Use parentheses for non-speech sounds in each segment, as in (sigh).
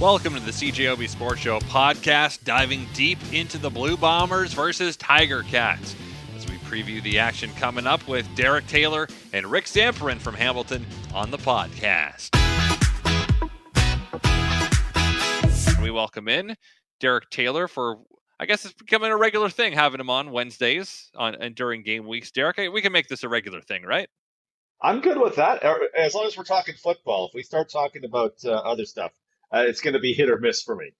Welcome to the CJOB Sports Show podcast, diving deep into the Blue Bombers versus Tiger Cats. As we preview the action coming up with Derek Taylor and Rick Zamperin from Hamilton on the podcast. We welcome in Derek Taylor for, I guess it's becoming a regular thing having him on Wednesdays on and during game weeks. Derek, we can make this a regular thing, right? I'm good with that, as long as we're talking football. If we start talking about uh, other stuff, uh, it's going to be hit or miss for me.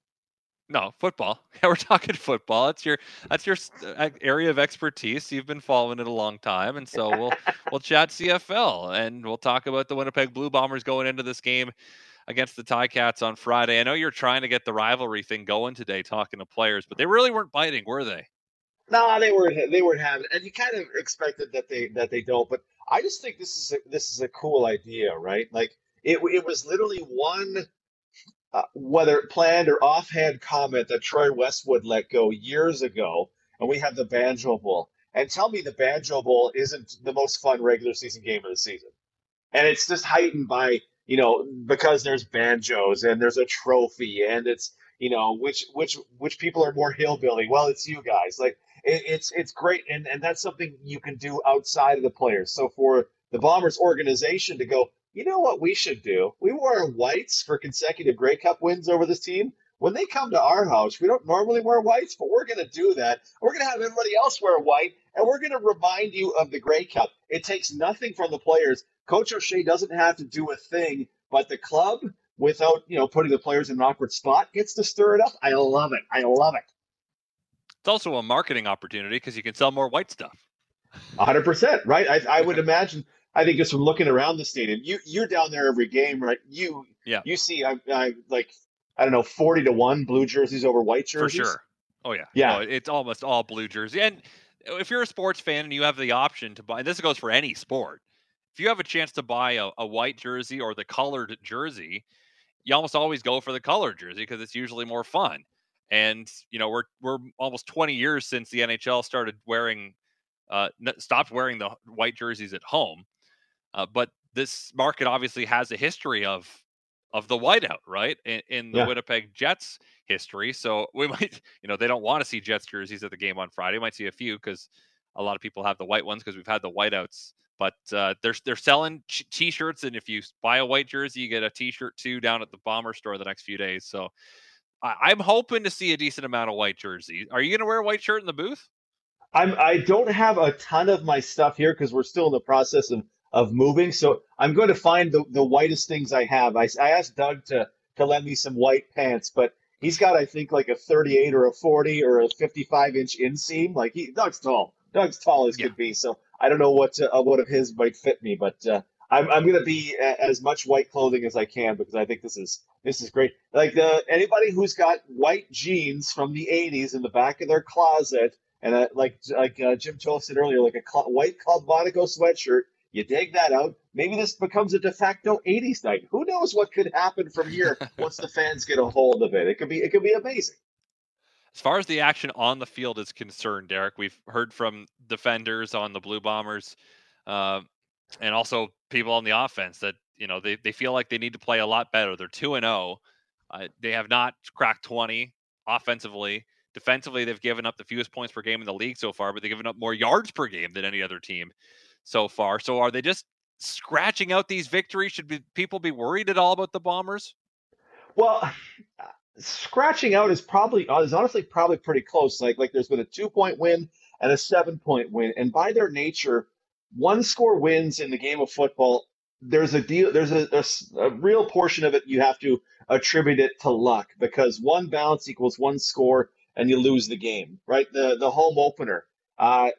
No, football. (laughs) Yeah, we're talking football. That's your that's your uh, area of expertise. You've been following it a long time, and so we'll (laughs) we'll chat CFL and we'll talk about the Winnipeg Blue Bombers going into this game against the Ticats on Friday. I know you're trying to get the rivalry thing going today, talking to players, but they really weren't biting, were they? No, they weren't. They weren't having, and you kind of expected that they that they don't. But I just think this is a, this is a cool idea, right? Like it it was literally one uh, whether planned or offhand comment that Troy Westwood let go years ago, and we have the Banjo Bowl. And tell me the Banjo Bowl isn't the most fun regular season game of the season. And it's just heightened by, you know, because there's banjos and there's a trophy and it's, you know, which which which people are more hillbilly? Well, it's you guys. Like it, it's it's great and and that's something you can do outside of the players. So for the Bombers organization to go, you know what we should do? We wear whites for consecutive Grey Cup wins over this team. When they come to our house, we don't normally wear whites, but we're going to do that. We're going to have everybody else wear white, and we're going to remind you of the Grey Cup. It takes nothing from the players. Coach O'Shea doesn't have to do a thing, but the club, without you know putting the players in an awkward spot, gets to stir it up. I love it. I love it. It's also a marketing opportunity because you can sell more white stuff. 100%, right? I, I would (laughs) imagine I think just from looking around the stadium, you you're down there every game, right? You yeah. You see, I, I like I don't know, forty to one blue jerseys over white jerseys. For sure. Oh yeah. Yeah. No, it's almost all blue jersey. And if you're a sports fan and you have the option to buy, this goes for any sport. If you have a chance to buy a, a white jersey or the colored jersey, you almost always go for the colored jersey because it's usually more fun. And you know, we're we're almost 20 years since the NHL started wearing, uh, stopped wearing the white jerseys at home. Uh, but this market obviously has a history of of the whiteout, right? In, in the yeah. Winnipeg Jets history. So we (laughs) might, you know, they don't want to see Jets jerseys at the game on Friday. We might see a few because a lot of people have the white ones because we've had the whiteouts. But uh, they're they're selling t-shirts, and if you buy a white jersey, you get a t-shirt too down at the Bomber store the next few days. So I, am hoping to see a decent amount of white jerseys. Are you going to wear a white shirt in the booth? I'm. I don't have a ton of my stuff here because we're still in the process of of moving. So I'm going to find the, the whitest things I have. I, I asked Doug to, to lend me some white pants, but he's got, I think, like a 38 or a 40 or a 55 inch inseam. Like he, Doug's tall. Doug's tall as yeah. could be. So I don't know what uh, what of his might fit me, but uh, I'm I'm gonna be a, as much white clothing as I can because I think this is this is great. Like uh, anybody who's got white jeans from the '80s in the back of their closet, and a, like like uh, Jim Toth said earlier, like a cl- white Monaco sweatshirt you dig that out. Maybe this becomes a de facto 80s night. Who knows what could happen from here (laughs) once the fans get a hold of it? It could be it could be amazing. As far as the action on the field is concerned, Derek, we've heard from defenders on the Blue Bombers, uh, and also people on the offense that you know they, they feel like they need to play a lot better. They're two and zero. Oh. Uh, they have not cracked twenty offensively. Defensively, they've given up the fewest points per game in the league so far, but they've given up more yards per game than any other team so far. So are they just scratching out these victories? Should be, people be worried at all about the Bombers? Well, (sighs) scratching out is probably uh, is honestly probably pretty close. Like like there's been a two point win and a seven point win, and by their nature, one score wins in the game of football. There's a deal. There's a, a, a real portion of it you have to attribute it to luck because one bounce equals one score, and you lose the game. Right. The the home opener. Uh,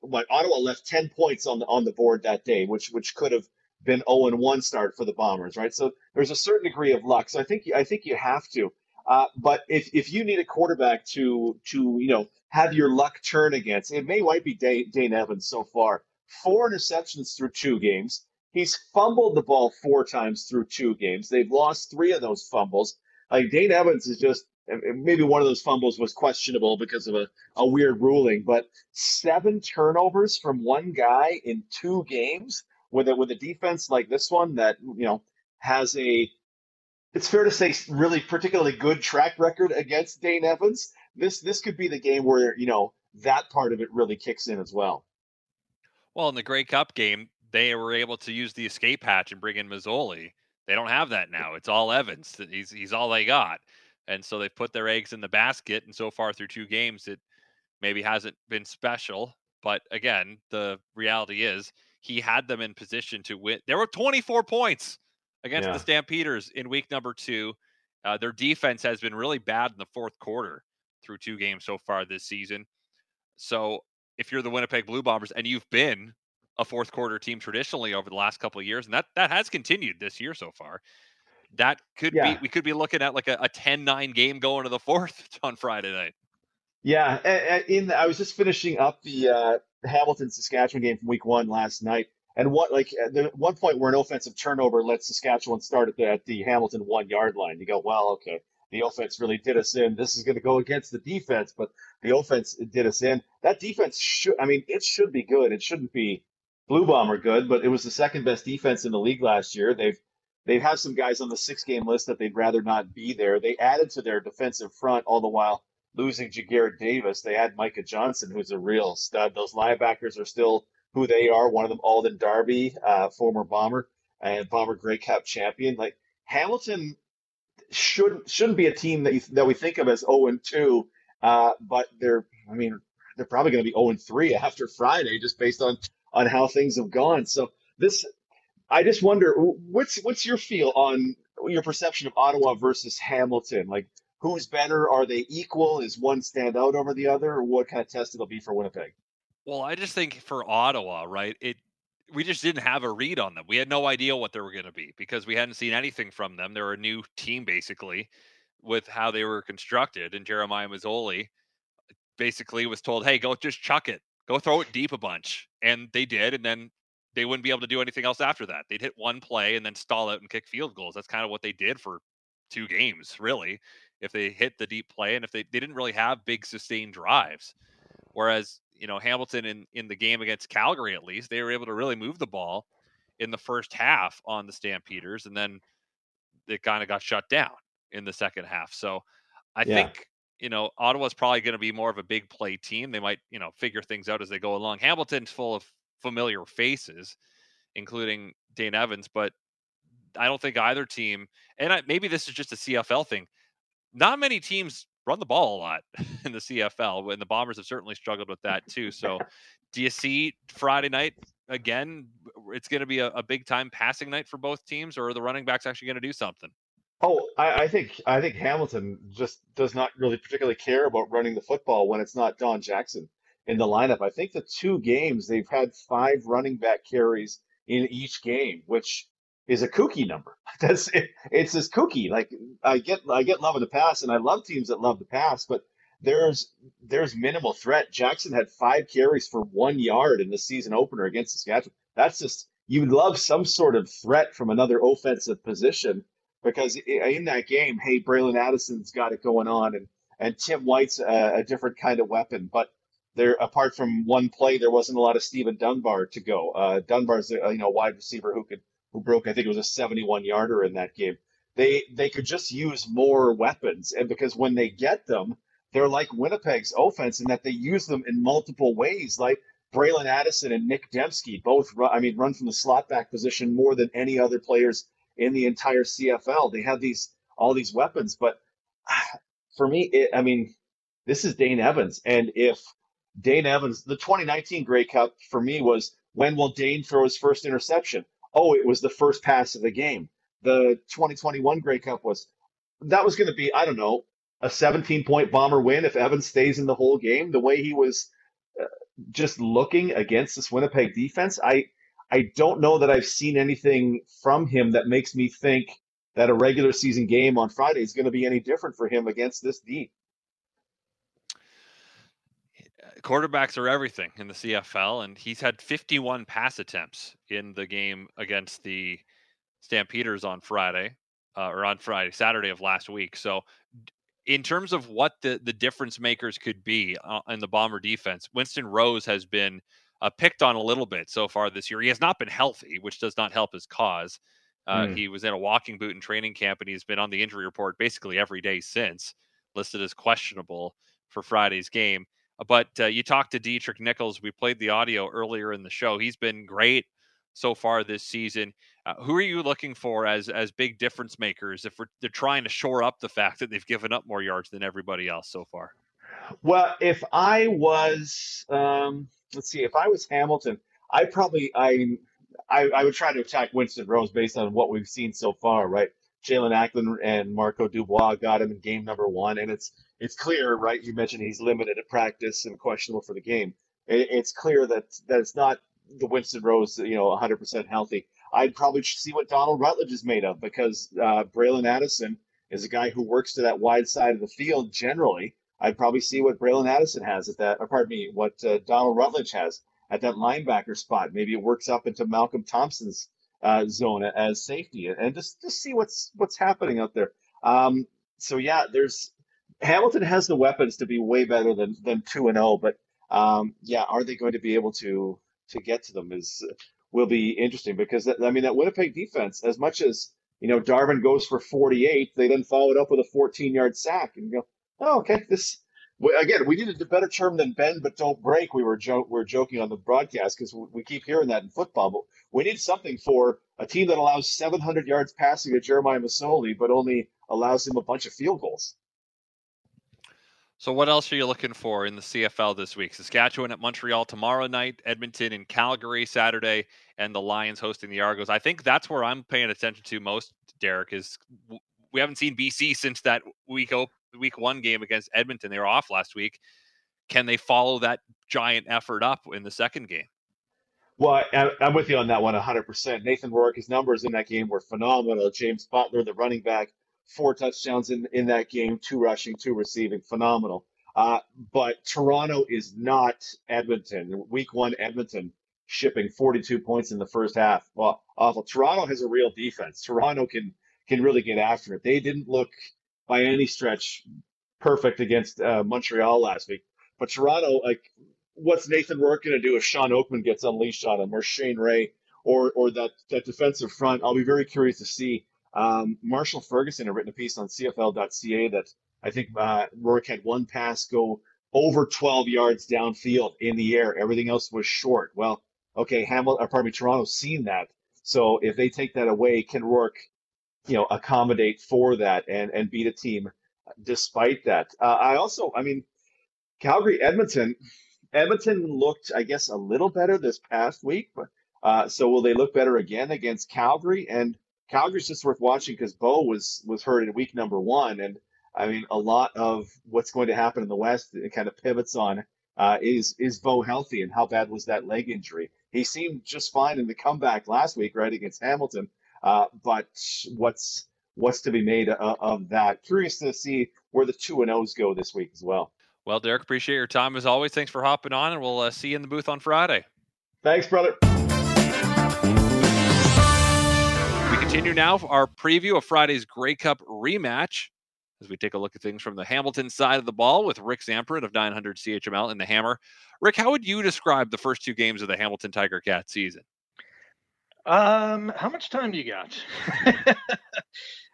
what Ottawa left 10 points on the on the board that day, which which could have been 0 and 1 start for the Bombers, right? So there's a certain degree of luck. So I think I think you have to. Uh, but if, if you need a quarterback to to you know have your luck turn against, it may might be Dane, Dane Evans so far. Four interceptions through two games. He's fumbled the ball four times through two games. They've lost three of those fumbles. Like Dane Evans is just maybe one of those fumbles was questionable because of a, a weird ruling, but seven turnovers from one guy in two games with a with a defense like this one that you know has a it's fair to say really particularly good track record against Dane Evans. This this could be the game where you know that part of it really kicks in as well. Well, in the Grey Cup game, they were able to use the escape hatch and bring in Masoli. They don't have that now. It's all Evans. He's he's all they got, and so they've put their eggs in the basket. And so far through two games, it maybe hasn't been special. But again, the reality is he had them in position to win. There were 24 points against yeah. the Stampeders in week number two. Uh, their defense has been really bad in the fourth quarter through two games so far this season. So if you're the Winnipeg Blue Bombers and you've been a fourth quarter team traditionally over the last couple of years, and that that has continued this year so far. That could yeah. be we could be looking at like a, a 10-9 game going to the fourth (laughs) on Friday night. Yeah, in I was just finishing up the uh, Hamilton Saskatchewan game from Week One last night, and what like at one point where an offensive turnover lets Saskatchewan start at the, at the Hamilton one yard line. You go, well, okay, the offense really did us in. This is going to go against the defense, but the offense did us in. That defense should, I mean, it should be good. It shouldn't be Blue Bomber good, but it was the second best defense in the league last year. They've they've some guys on the six game list that they'd rather not be there. They added to their defensive front all the while losing Ja'Gared Davis. They had Micah Johnson, who's a real stud. Those linebackers are still who they are. One of them, Alden Darby, uh, former Bomber and Bomber Grey Cup champion. Like Hamilton shouldn't shouldn't be a team that you, that we think of as 0 and 2, uh, but they're I mean they're probably going to be 0 and 3 after Friday just based on on how things have gone. So this, I just wonder what's what's your feel on your perception of Ottawa versus Hamilton? Like, who's better? Are they equal? Is one stand out over the other, or what kind of test it'll be for Winnipeg? Well, I just think for Ottawa, right? It we just didn't have a read on them. We had no idea what they were going to be because we hadn't seen anything from them. They're a new team basically with how they were constructed, and Jeremiah Masoli basically was told, "Hey, go just chuck it go throw it deep a bunch. And they did. And then they wouldn't be able to do anything else after that. They'd hit one play and then stall out and kick field goals. That's kind of what they did for two games, really. If they hit the deep play and if they, they didn't really have big sustained drives. Whereas, you know, Hamilton in, in the game against Calgary, at least, they were able to really move the ball in the first half on the Stampeders. And then it kind of got shut down in the second half. So I yeah. think you know, Ottawa's probably going to be more of a big play team. They might, you know, figure things out as they go along. Hamilton's full of familiar faces, including Dane Evans, but I don't think either team, and I, maybe this is just a CFL thing. Not many teams run the ball a lot (laughs) in the CFL, and the Bombers have certainly struggled with that too. So, do you see Friday night again? It's going to be a, a big time passing night for both teams, or are the running backs actually going to do something? Oh, I, I, think I think Hamilton just does not really particularly care about running the football when it's not Don Jackson in the lineup. I think the two games they've had five running back carries in each game, which is a kooky number. (laughs) That's it, it's just kooky. Like I get I get love of the pass, and I love teams that love the pass, but there's there's minimal threat. Jackson had five carries for one yard in the season opener against Saskatchewan. That's just you'd love some sort of threat from another offensive position because in that game, hey, Bralon Addison's got it going on, and and Tim White's a, a, different kind of weapon. But there, apart from one play, there wasn't a lot of Steven Dunbar to go. Uh, Dunbar's a you know wide receiver who could who broke I think it was a 71 yarder in that game. They they could just use more weapons, and because when they get them, they're like Winnipeg's offense in that they use them in multiple ways. Like Bralon Addison and Nick Demski both run, I mean, run from the slot back position more than any other players in the entire CFL. They have these all these weapons, but for me, it, I mean, this is Dane Evans, and if Dane Evans, the 2019 Grey Cup for me was when will Dane throw his first interception? Oh, it was the first pass of the game. The 2021 Grey Cup was that was going to be I don't know a 17 point bomber win if Evans stays in the whole game the way he was uh, just looking against this Winnipeg defense. I I don't know that I've seen anything from him that makes me think that a regular season game on Friday is going to be any different for him against this D. Quarterbacks are everything in the CFL, and he's had 51 pass attempts in the game against the Stampeders on Friday, uh, or on Friday, Saturday of last week. So, in terms of what the the difference makers could be uh, in the Bomber defense, Winston Rose has been uh, picked on a little bit so far this year. He has not been healthy, which does not help his cause. Uh, mm. He was in a walking boot in training camp, and he's been on the injury report basically every day since, listed as questionable for Friday's game. But uh, you talked to Deatrick Nichols. We played the audio earlier in the show. He's been great so far this season. Uh, who are you looking for as as big difference makers if they're trying to shore up the fact that they've given up more yards than everybody else so far? Well, if I was, um, let's see, if I was Hamilton, I probably I, I I would try to attack Winston Rose based on what we've seen so far, right? Jaelon Acklin and Marco Dubois got him in game number one, and it's it's clear, right? You mentioned he's limited at practice and questionable for the game. It, it's clear that that it's not the Winston Rose, you know, 100% healthy. I'd probably see what Donald Rutledge is made of because uh, Bralon Addison is a guy who works to that wide side of the field generally. I'd probably see what Bralon Addison has at that, or pardon me, what uh, Donald Rutledge has at that linebacker spot. Maybe it works up into Malcolm Thompson's uh, zone as safety, and just just see what's what's happening out there. Um, so yeah, there's Hamilton has the weapons to be way better than than two and zero, oh, but um, yeah, are they going to be able to to get to them? Is will be interesting because I mean that Winnipeg defense, as much as you know, Darvin goes for 48, they then followed up with a 14 yard sack, and go, oh, okay, this again, we needed a better term than bend but don't break. We were jo- we are joking on the broadcast because we keep hearing that in football, but we need something for a team that allows 700 yards passing to Jeremiah Masoli, but only allows him a bunch of field goals. So, what else are you looking for in the CFL this week? Saskatchewan at Montreal tomorrow night, Edmonton and Calgary Saturday, and the Lions hosting the Argos. I think that's where I'm paying attention to most, Derek. Is we haven't seen BC since that week op- week one game against Edmonton. They were off last week. Can they follow that giant effort up in the second game? Well, I'm with you on that one 100%. Nathan Rourke, his numbers in that game were phenomenal. James Butler, the running back, four touchdowns in, in that game, two rushing, two receiving, phenomenal. Uh, but Toronto is not Edmonton. Week one, Edmonton shipping 42 points in the first half. Well, awful. Toronto has a real defense. Toronto can can really get after it. They didn't look by any stretch perfect against uh, Montreal last week, but Toronto, like, what's Nathan Rourke going to do if Shawn Oakman gets unleashed on him, or Shane Ray, or or that that defensive front? I'll be very curious to see. Um, Marshall Ferguson had written a piece on CFL.ca that I think uh, Rourke had one pass go over 12 yards downfield in the air. Everything else was short. Well, okay, Hamilton, or pardon me, Toronto's seen that. So if they take that away, can Rourke, you know, accommodate for that and and beat a team despite that? Uh, I also, I mean, Calgary, Edmonton, Edmonton looked, I guess, a little better this past week, but uh, so will they look better again against Calgary? And Calgary's just worth watching because Bo was was hurt in week number one, and I mean a lot of what's going to happen in the West it kind of pivots on uh, is is Bo healthy and how bad was that leg injury? He seemed just fine in the comeback last week, right against Hamilton, uh, but what's what's to be made of, of that? Curious to see where the two and O's go this week as well. Well, Derek, appreciate your time as always. Thanks for hopping on, and we'll uh, see you in the booth on Friday. Thanks, brother. Continue now our preview of Friday's Grey Cup rematch as we take a look at things from the Hamilton side of the ball with Rick Zamperin of 900 CHML in the Hammer. Rick, how would you describe the first two games of the Hamilton Tiger Cat season? Um, how much time do you got? (laughs)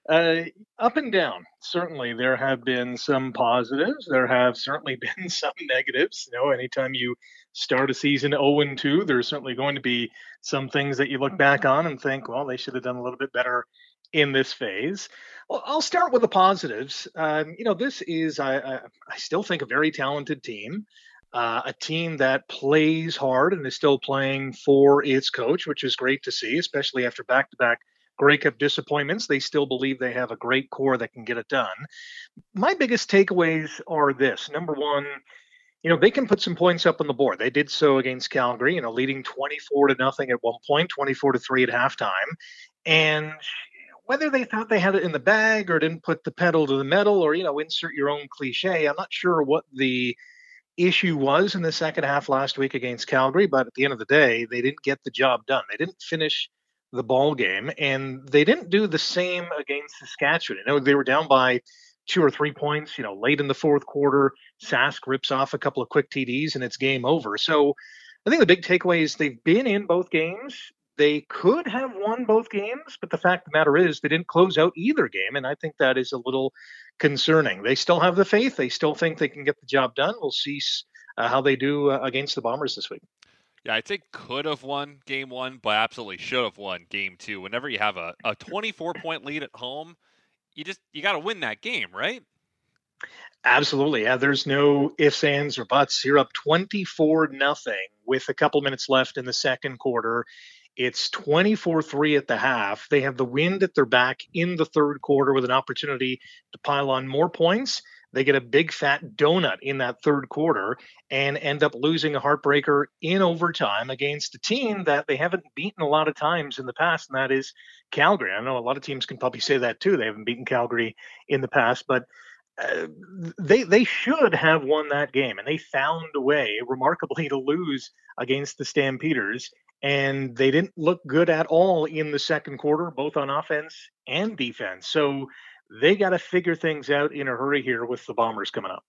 uh, up and down. Certainly, there have been some positives. There have certainly (laughs) been some negatives. You know, anytime you start a season 0 2, there's certainly going to be some things that you look back on and think, well, they should have done a little bit better in this phase. Well, I'll start with the positives. Um, you know, this is, I, I, I, still think, a very talented team. Uh, a team that plays hard and is still playing for its coach, which is great to see, especially after back to back Grey Cup disappointments. They still believe they have a great core that can get it done. My biggest takeaways are this number one, you know, they can put some points up on the board. They did so against Calgary, you know, leading 24 to nothing at one point, 24 to 3 at halftime. And whether they thought they had it in the bag or didn't put the pedal to the metal or, you know, insert your own cliche, I'm not sure what the issue was in the second half last week against Calgary, but at the end of the day, they didn't get the job done. They didn't finish the ball game, and they didn't do the same against Saskatchewan. You know, they were down by two or three points, you know, late in the fourth quarter. Sask rips off a couple of quick TDs and it's game over. So I think the big takeaway is they've been in both games. they could have won both games, but the fact of the matter is they didn't close out either game, and I think that is a little concerning. They still have the faith. They still think they can get the job done. We'll see uh, how they do uh, against the Bombers this week. Yeah, I think could have won game one, but absolutely should have won game two. Whenever you have a, a 24 point lead at home, you just you got to win that game, right? Absolutely. Yeah, there's no ifs, ands, or buts. You're up 24 nothing with a couple minutes left in the second quarter. It's 24 3 at the half. They have the wind at their back in the third quarter with an opportunity to pile on more points. They get a big fat donut in that third quarter and end up losing a heartbreaker in overtime against a team that they haven't beaten a lot of times in the past, and that is Calgary. I know a lot of teams can probably say that too. They haven't beaten Calgary in the past, but uh, they they should have won that game, and they found a way, remarkably, to lose against the Stampeders. And they didn't look good at all in the second quarter, both on offense and defense. So they got to figure things out in a hurry here with the Bombers coming up.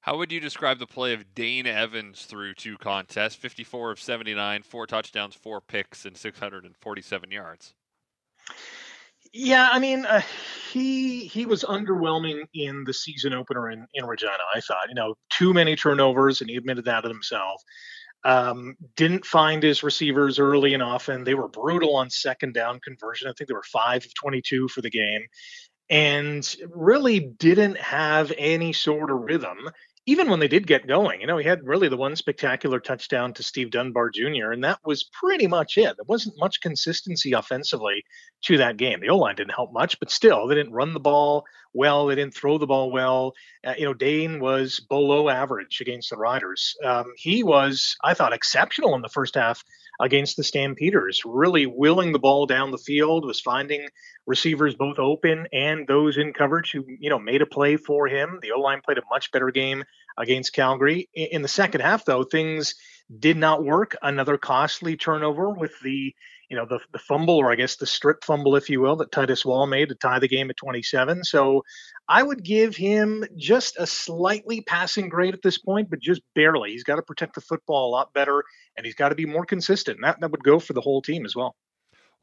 How would you describe the play of Dane Evans through two contests? 54 of 79, four touchdowns, four picks, and 647 yards. Yeah, I mean, uh, he he was underwhelming in the season opener in, in Regina. I thought, you know, too many turnovers, and he admitted that to himself. Um, didn't find his receivers early and often. They were brutal on second down conversion. I think they were five of 22 for the game and really didn't have any sort of rhythm even when they did get going, you know, he had really the one spectacular touchdown to Steve Dunbar Jr., and that was pretty much it. There wasn't much consistency offensively to that game. The O line didn't help much, but still, they didn't run the ball well. They didn't throw the ball well. Uh, you know, Dane was below average against the Riders. Um, he was, I thought, exceptional in the first half against the Stampeders, really willing the ball down the field, was finding receivers both open and those in coverage who, you know, made a play for him. The O line played a much better game against Calgary. In the second half, though, things did not work. Another costly turnover with the you know the, the fumble or i guess the strip fumble if you will that titus wall made to tie the game at 27 so i would give him just a slightly passing grade at this point but just barely. He's got to protect the football a lot better and he's got to be more consistent. That, that would go for the whole team as well.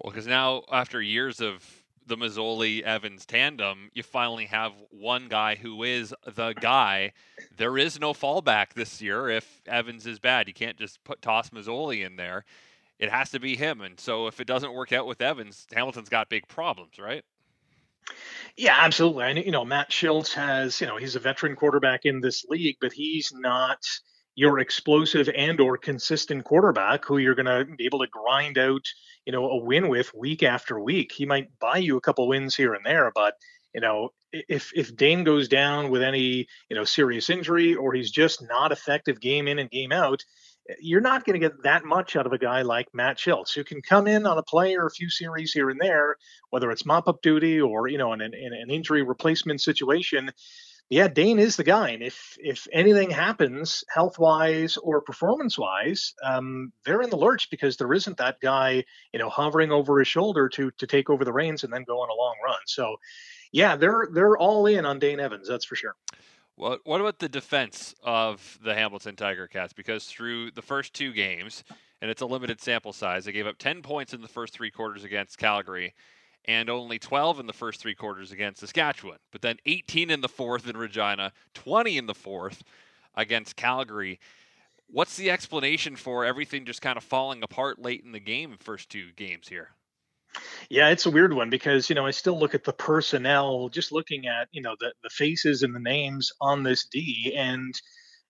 Well because now after years of the Masoli Evans tandem, you finally have one guy who is the guy. There is no fallback this year if Evans is bad. You can't just put toss Masoli in there it has to be him. And so if it doesn't work out with Evans, Hamilton's got big problems, right? Yeah, absolutely. And you know, Matt Shiltz has, you know, he's a veteran quarterback in this league, but he's not your explosive and or consistent quarterback who you're going to be able to grind out, you know, a win with week after week. He might buy you a couple wins here and there, but you know, if if Dane goes down with any, you know, serious injury or he's just not effective game in and game out, you're not going to get that much out of a guy like Matt Shiltz, who can come in on a play or a few series here and there, whether it's mop up duty or you know in an, in an injury replacement situation. Yeah, Dane is the guy, and if if anything happens health wise or performance wise, um, they're in the lurch because there isn't that guy, you know, hovering over his shoulder to to take over the reins and then go on a long run. So, yeah, they're they're all in on Dane Evans, that's for sure. What what about the defense of the Hamilton Tiger Cats? Because through the first two games, and it's a limited sample size, they gave up 10 points in the first three quarters against Calgary, and only 12 in the first three quarters against Saskatchewan. But then 18 in the fourth in Regina, 20 in the fourth against Calgary. What's the explanation for everything just kind of falling apart late in the game, first two games here? Yeah, it's a weird one because you know I still look at the personnel, just looking at you know the the faces and the names on this D, and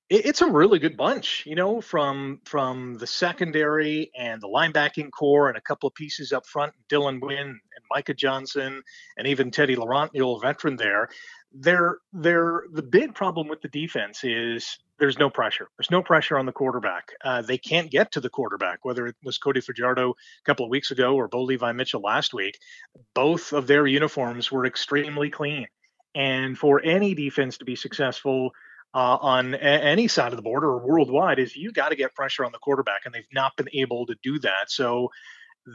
it, it's a really good bunch. You know, from from the secondary and the linebacking core, and a couple of pieces up front, Dylan Wynn Micah Johnson, and even Teddy Laurent, the old veteran there. They're they're the big problem with the defense is there's no pressure. There's no pressure on the quarterback. Uh, they can't get to the quarterback, whether it was Cody Fajardo a couple of weeks ago or Bo Levi Mitchell last week. Both of their uniforms were extremely clean. And for any defense to be successful uh, on a- any side of the border or worldwide, is you got to get pressure on the quarterback, and they've not been able to do that. So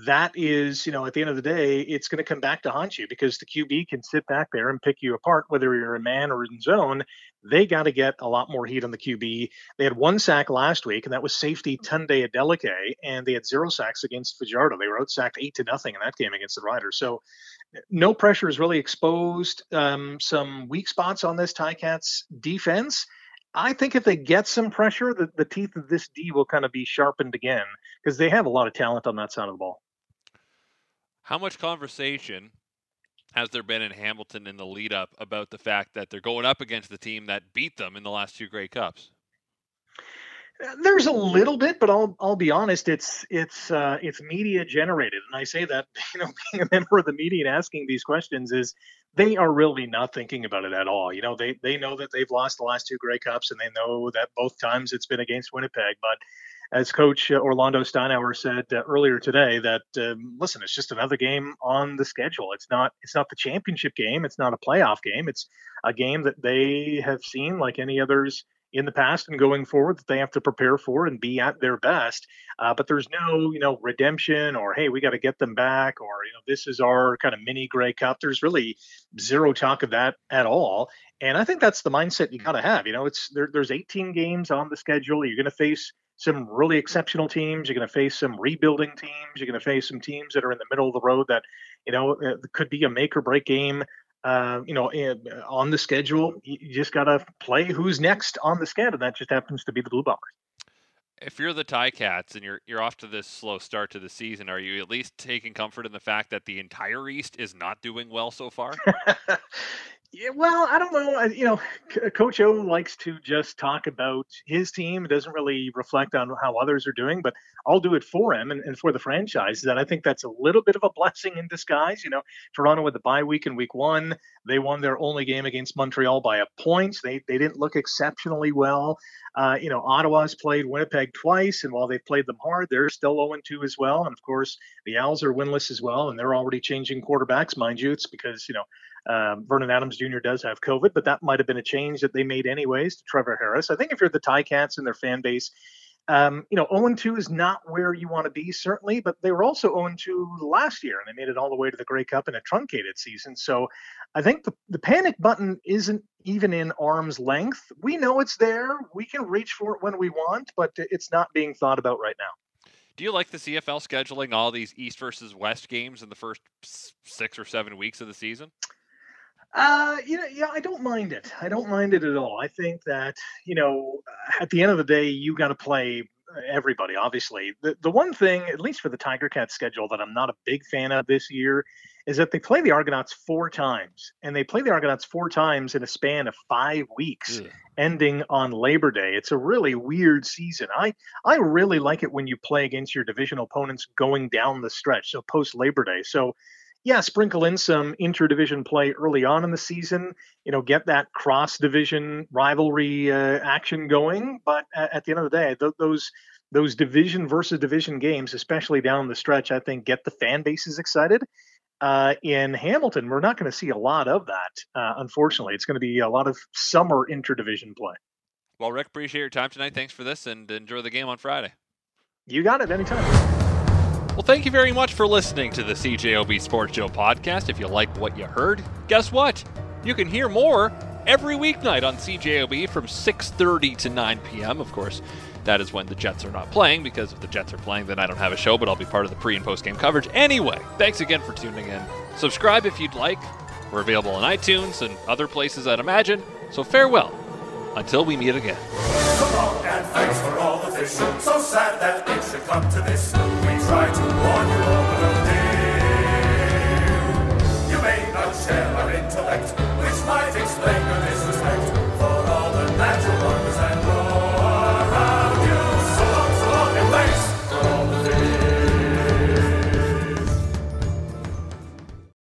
that is, you know, at the end of the day, it's going to come back to haunt you because the QB can sit back there and pick you apart, whether you're a man or in zone. They got to get a lot more heat on the QB. They had one sack last week, and that was safety Tunde Adeleke, and they had zero sacks against Fajardo. They were outsacked eight to nothing in that game against the Riders. So no pressure is really exposed. Um, some weak spots on this Ticats defense. I think if they get some pressure, the, the teeth of this D will kind of be sharpened again because they have a lot of talent on that side of the ball. How much conversation has there been in Hamilton in the lead up about the fact that they're going up against the team that beat them in the last two Grey Cups? There's a little bit, but I'll I'll be honest. It's it's uh, it's media generated, and I say that (laughs) you know being a member of the media and asking these questions is they are really not thinking about it at all. You know, they they know that they've lost the last two Grey Cups, and they know that both times it's been against Winnipeg. But as Coach Orlando Steinauer said uh, earlier today, that um, listen, it's just another game on the schedule. It's not it's not the championship game. It's not a playoff game. It's a game that they have seen like any others in the past and going forward that they have to prepare for and be at their best. Uh, but there's no, you know, redemption or hey, we got to get them back or you know, this is our kind of mini Grey Cup. There's really zero talk of that at all. And I think that's the mindset you got to have. You know, it's there, there's 18 games on the schedule. You're going to face some really exceptional teams. You're going to face some rebuilding teams. You're going to face some teams that are in the middle of the road that, you know, uh, could be a make or break game uh, you know, eh, on the schedule. You just got to play who's next on the schedule. That just happens to be the Blue Bombers. If you're the Ticats and you're you're off to this slow start to the season, are you at least taking comfort in the fact that the entire East is not doing well so far? (laughs) Yeah, well, I don't know. I, you know, Coach O likes to just talk about his team. It doesn't really reflect on how others are doing, but I'll do it for him and, and for the franchise. That I think that's a little bit of a blessing in disguise. You know, Toronto with the bye week in week one, they won their only game against Montreal by a point. They they didn't look exceptionally well. Uh, you know, Ottawa's played Winnipeg twice, and while they've played them hard, they're still 0 2 as well. And of course, the Als are winless as well, and they're already changing quarterbacks, mind you. It's because you know um, Vernon Adams Jr. does have COVID, but that might have been a change that they made anyways to Trevor Harris. I think if you're the Ticats and their fan base, um, you know, 0 2 is not where you want to be, certainly, but they were also 0 2 last year and they made it all the way to the Grey Cup in a truncated season. So I think the, the panic button isn't even in arm's length. We know it's there. We can reach for it when we want, but it's not being thought about right now. Do you like the CFL scheduling all these East versus West games in the first six or seven weeks of the season? Uh, you know, yeah, I don't mind it. I don't mind it at all. I think that you know, uh, at the end of the day, you got to play uh, everybody. Obviously, the the one thing, at least for the Tiger Cat schedule, that I'm not a big fan of this year, is that they play the Argonauts four times, and they play the Argonauts four times in a span of five weeks, yeah. ending on Labor Day. It's a really weird season. I I really like it when you play against your divisional opponents going down the stretch, so post Labor Day. So yeah, sprinkle in some interdivision play early on in the season. You know, get that cross division rivalry uh, action going. But at, the end of the day, th- those those division versus division games, especially down the stretch, I think get the fan bases excited. Uh, in Hamilton, we're not going to see a lot of that. Uh, unfortunately, it's going to be a lot of summer interdivision play. Well, Rick, appreciate your time tonight. Thanks for this, and enjoy the game on Friday. You got it. Anytime. Well, thank you very much for listening to the CJOB Sports Show podcast. If you like what you heard, guess what? You can hear more every weeknight on CJOB from 6:30 to 9 p.m. Of course, that is when the Jets are not playing because if the Jets are playing, then I don't have a show, but I'll be part of the pre and post game coverage. Anyway, thanks again for tuning in. Subscribe if you'd like. We're available on iTunes and other places I'd imagine. So farewell until we meet again wrong, and thanks for all the fish. So sad that it should come to this. We try to warn you all, but oh dear, you may not share our intellect, which might explain your disaster.